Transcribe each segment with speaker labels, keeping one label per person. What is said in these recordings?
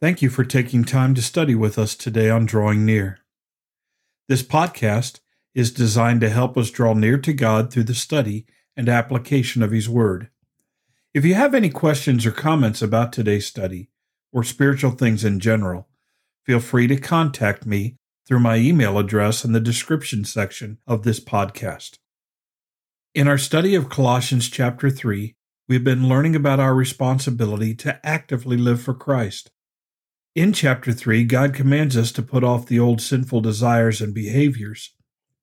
Speaker 1: Thank you for taking time to study with us today on Drawing Near. This podcast is designed to help us draw near to God through the study and application of His Word. If you have any questions or comments about today's study or spiritual things in general, feel free to contact me through my email address in the description section of this podcast. In our study of Colossians chapter 3, we've been learning about our responsibility to actively live for Christ. In chapter 3, God commands us to put off the old sinful desires and behaviors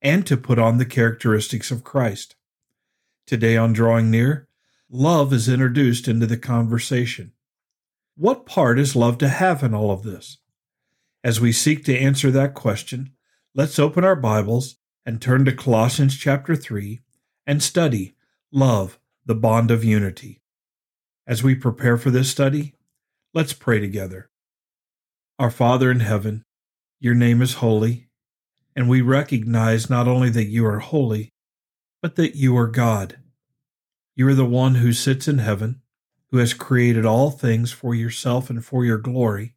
Speaker 1: and to put on the characteristics of Christ. Today on Drawing Near, love is introduced into the conversation. What part is love to have in all of this? As we seek to answer that question, let's open our Bibles and turn to Colossians chapter 3 and study Love, the Bond of Unity. As we prepare for this study, let's pray together. Our Father in heaven, your name is holy, and we recognize not only that you are holy, but that you are God. You are the one who sits in heaven, who has created all things for yourself and for your glory,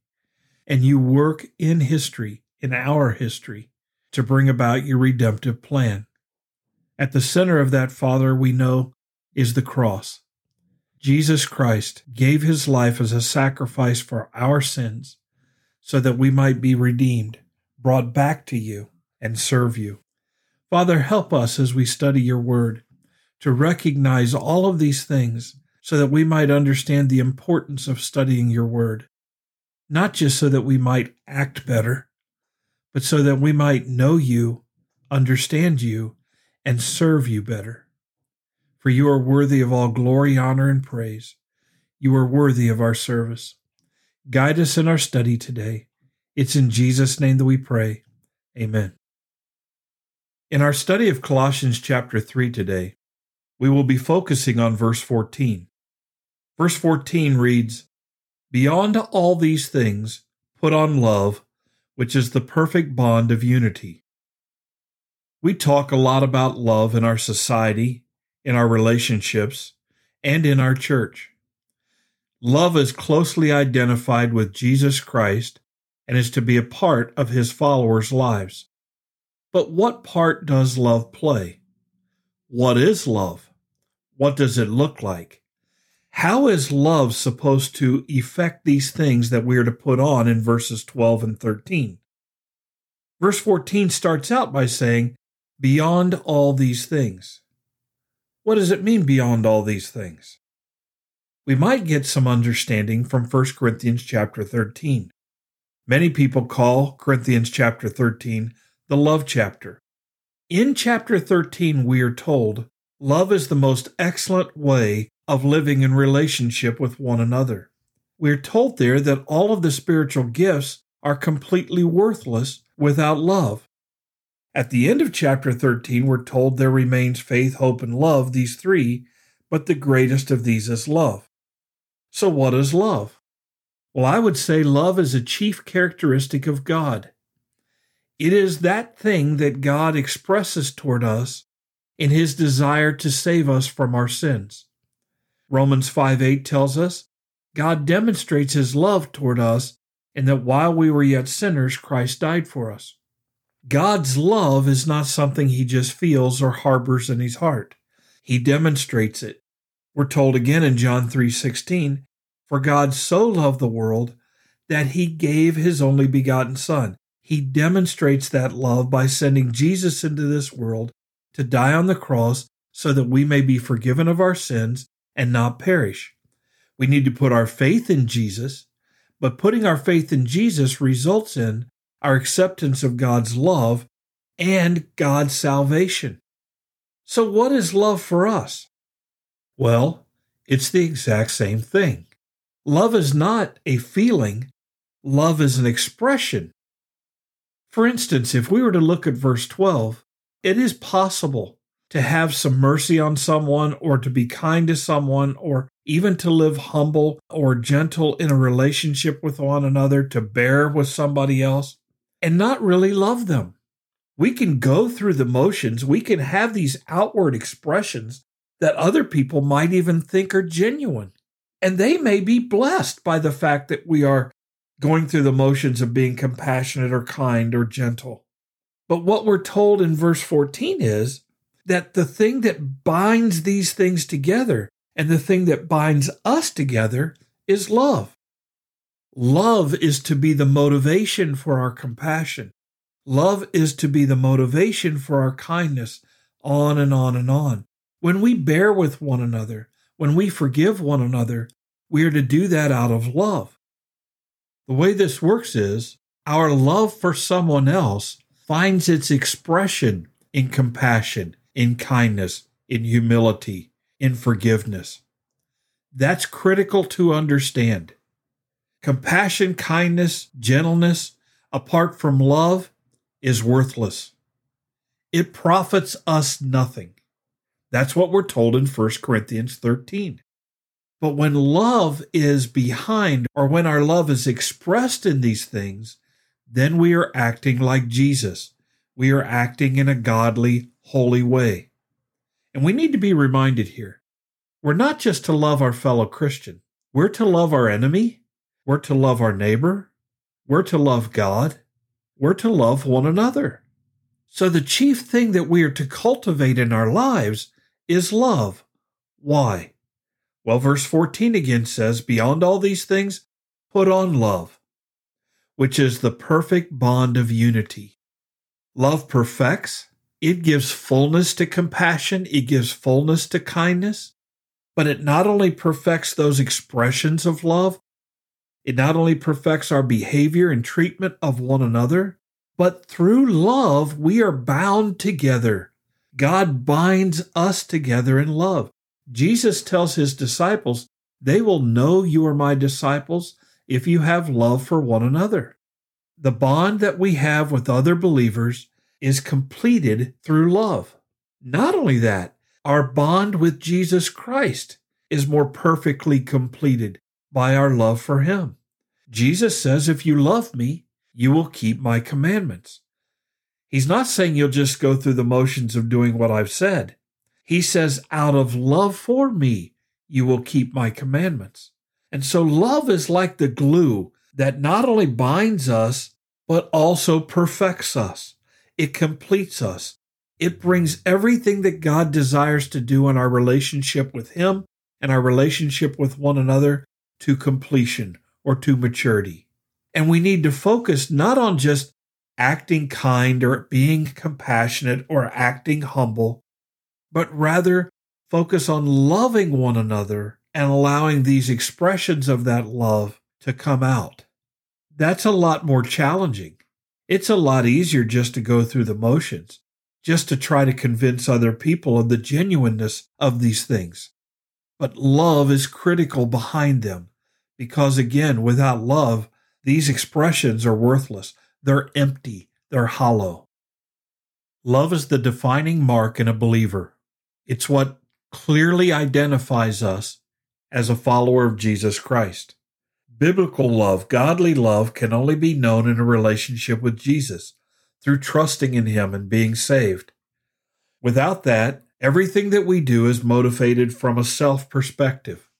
Speaker 1: and you work in history, in our history, to bring about your redemptive plan. At the center of that, Father, we know is the cross. Jesus Christ gave his life as a sacrifice for our sins so that we might be redeemed, brought back to you, and serve you. Father, help us as we study your word to recognize all of these things so that we might understand the importance of studying your word, not just so that we might act better, but so that we might know you, understand you, and serve you better. For you are worthy of all glory, honor, and praise. You are worthy of our service. Guide us in our study today. It's in Jesus' name that we pray. Amen. In our study of Colossians chapter 3 today, we will be focusing on verse 14. Verse 14 reads, Beyond all these things, put on love, which is the perfect bond of unity. We talk a lot about love in our society, in our relationships, and in our church. Love is closely identified with Jesus Christ and is to be a part of his followers' lives. But what part does love play? What is love? What does it look like? How is love supposed to effect these things that we are to put on in verses 12 and 13? Verse 14 starts out by saying, Beyond all these things. What does it mean, beyond all these things? We might get some understanding from 1 Corinthians chapter 13. Many people call Corinthians chapter 13 the love chapter. In chapter 13, we are told love is the most excellent way of living in relationship with one another. We are told there that all of the spiritual gifts are completely worthless without love. At the end of chapter 13, we're told there remains faith, hope, and love, these three, but the greatest of these is love. So, what is love? Well, I would say love is a chief characteristic of God. It is that thing that God expresses toward us in his desire to save us from our sins. Romans 5 8 tells us God demonstrates his love toward us in that while we were yet sinners, Christ died for us. God's love is not something he just feels or harbors in his heart. He demonstrates it we're told again in John 3:16, "For God so loved the world that he gave his only begotten son." He demonstrates that love by sending Jesus into this world to die on the cross so that we may be forgiven of our sins and not perish. We need to put our faith in Jesus, but putting our faith in Jesus results in our acceptance of God's love and God's salvation. So, what is love for us? Well, it's the exact same thing. Love is not a feeling, love is an expression. For instance, if we were to look at verse 12, it is possible to have some mercy on someone or to be kind to someone or even to live humble or gentle in a relationship with one another, to bear with somebody else, and not really love them. We can go through the motions, we can have these outward expressions that other people might even think are genuine. And they may be blessed by the fact that we are going through the motions of being compassionate or kind or gentle. But what we're told in verse 14 is that the thing that binds these things together and the thing that binds us together is love. Love is to be the motivation for our compassion. Love is to be the motivation for our kindness, on and on and on. When we bear with one another, when we forgive one another, we are to do that out of love. The way this works is our love for someone else finds its expression in compassion, in kindness, in humility, in forgiveness. That's critical to understand. Compassion, kindness, gentleness, apart from love, is worthless. It profits us nothing. That's what we're told in 1 Corinthians 13. But when love is behind, or when our love is expressed in these things, then we are acting like Jesus. We are acting in a godly, holy way. And we need to be reminded here we're not just to love our fellow Christian, we're to love our enemy, we're to love our neighbor, we're to love God, we're to love one another. So the chief thing that we are to cultivate in our lives is love. Why? Well, verse 14 again says, Beyond all these things, put on love, which is the perfect bond of unity. Love perfects, it gives fullness to compassion, it gives fullness to kindness, but it not only perfects those expressions of love, it not only perfects our behavior and treatment of one another, but through love we are bound together. God binds us together in love. Jesus tells his disciples, They will know you are my disciples if you have love for one another. The bond that we have with other believers is completed through love. Not only that, our bond with Jesus Christ is more perfectly completed by our love for him. Jesus says, If you love me, you will keep my commandments. He's not saying you'll just go through the motions of doing what I've said. He says, out of love for me, you will keep my commandments. And so love is like the glue that not only binds us, but also perfects us. It completes us. It brings everything that God desires to do in our relationship with Him and our relationship with one another to completion or to maturity. And we need to focus not on just acting kind or being compassionate or acting humble, but rather focus on loving one another and allowing these expressions of that love to come out. That's a lot more challenging. It's a lot easier just to go through the motions, just to try to convince other people of the genuineness of these things. But love is critical behind them because, again, without love, these expressions are worthless. They're empty. They're hollow. Love is the defining mark in a believer. It's what clearly identifies us as a follower of Jesus Christ. Biblical love, godly love, can only be known in a relationship with Jesus through trusting in Him and being saved. Without that, everything that we do is motivated from a self perspective.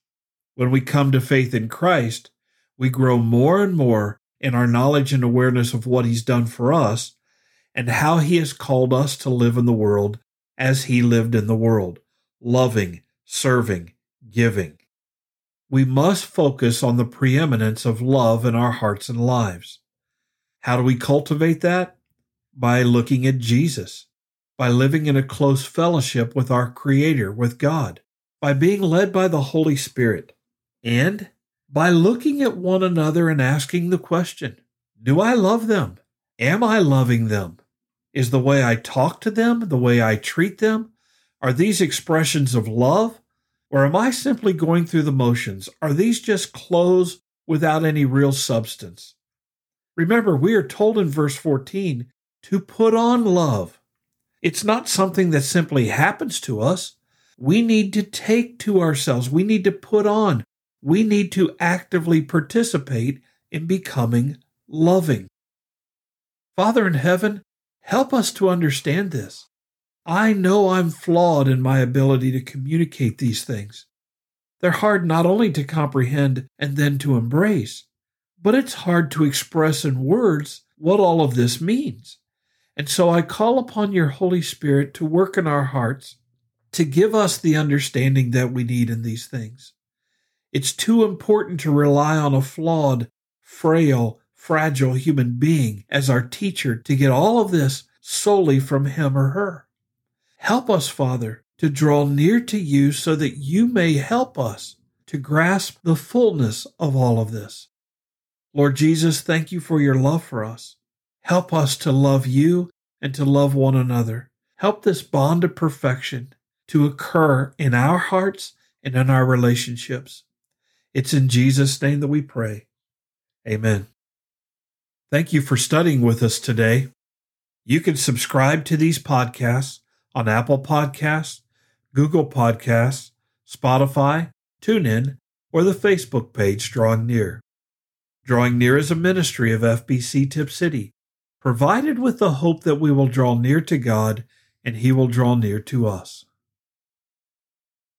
Speaker 1: When we come to faith in Christ, we grow more and more in our knowledge and awareness of what He's done for us and how He has called us to live in the world as he lived in the world, loving, serving, giving. We must focus on the preeminence of love in our hearts and lives. How do we cultivate that? By looking at Jesus, by living in a close fellowship with our Creator, with God, by being led by the Holy Spirit, and by looking at one another and asking the question Do I love them? Am I loving them? Is the way I talk to them, the way I treat them, are these expressions of love? Or am I simply going through the motions? Are these just clothes without any real substance? Remember, we are told in verse 14 to put on love. It's not something that simply happens to us. We need to take to ourselves, we need to put on, we need to actively participate in becoming loving. Father in heaven, Help us to understand this. I know I'm flawed in my ability to communicate these things. They're hard not only to comprehend and then to embrace, but it's hard to express in words what all of this means. And so I call upon your Holy Spirit to work in our hearts to give us the understanding that we need in these things. It's too important to rely on a flawed, frail, fragile human being as our teacher to get all of this solely from him or her. Help us, Father, to draw near to you so that you may help us to grasp the fullness of all of this. Lord Jesus, thank you for your love for us. Help us to love you and to love one another. Help this bond of perfection to occur in our hearts and in our relationships. It's in Jesus' name that we pray. Amen. Thank you for studying with us today. You can subscribe to these podcasts on Apple Podcasts, Google Podcasts, Spotify, TuneIn, or the Facebook page Drawing Near. Drawing Near is a ministry of FBC Tipp City, provided with the hope that we will draw near to God and He will draw near to us.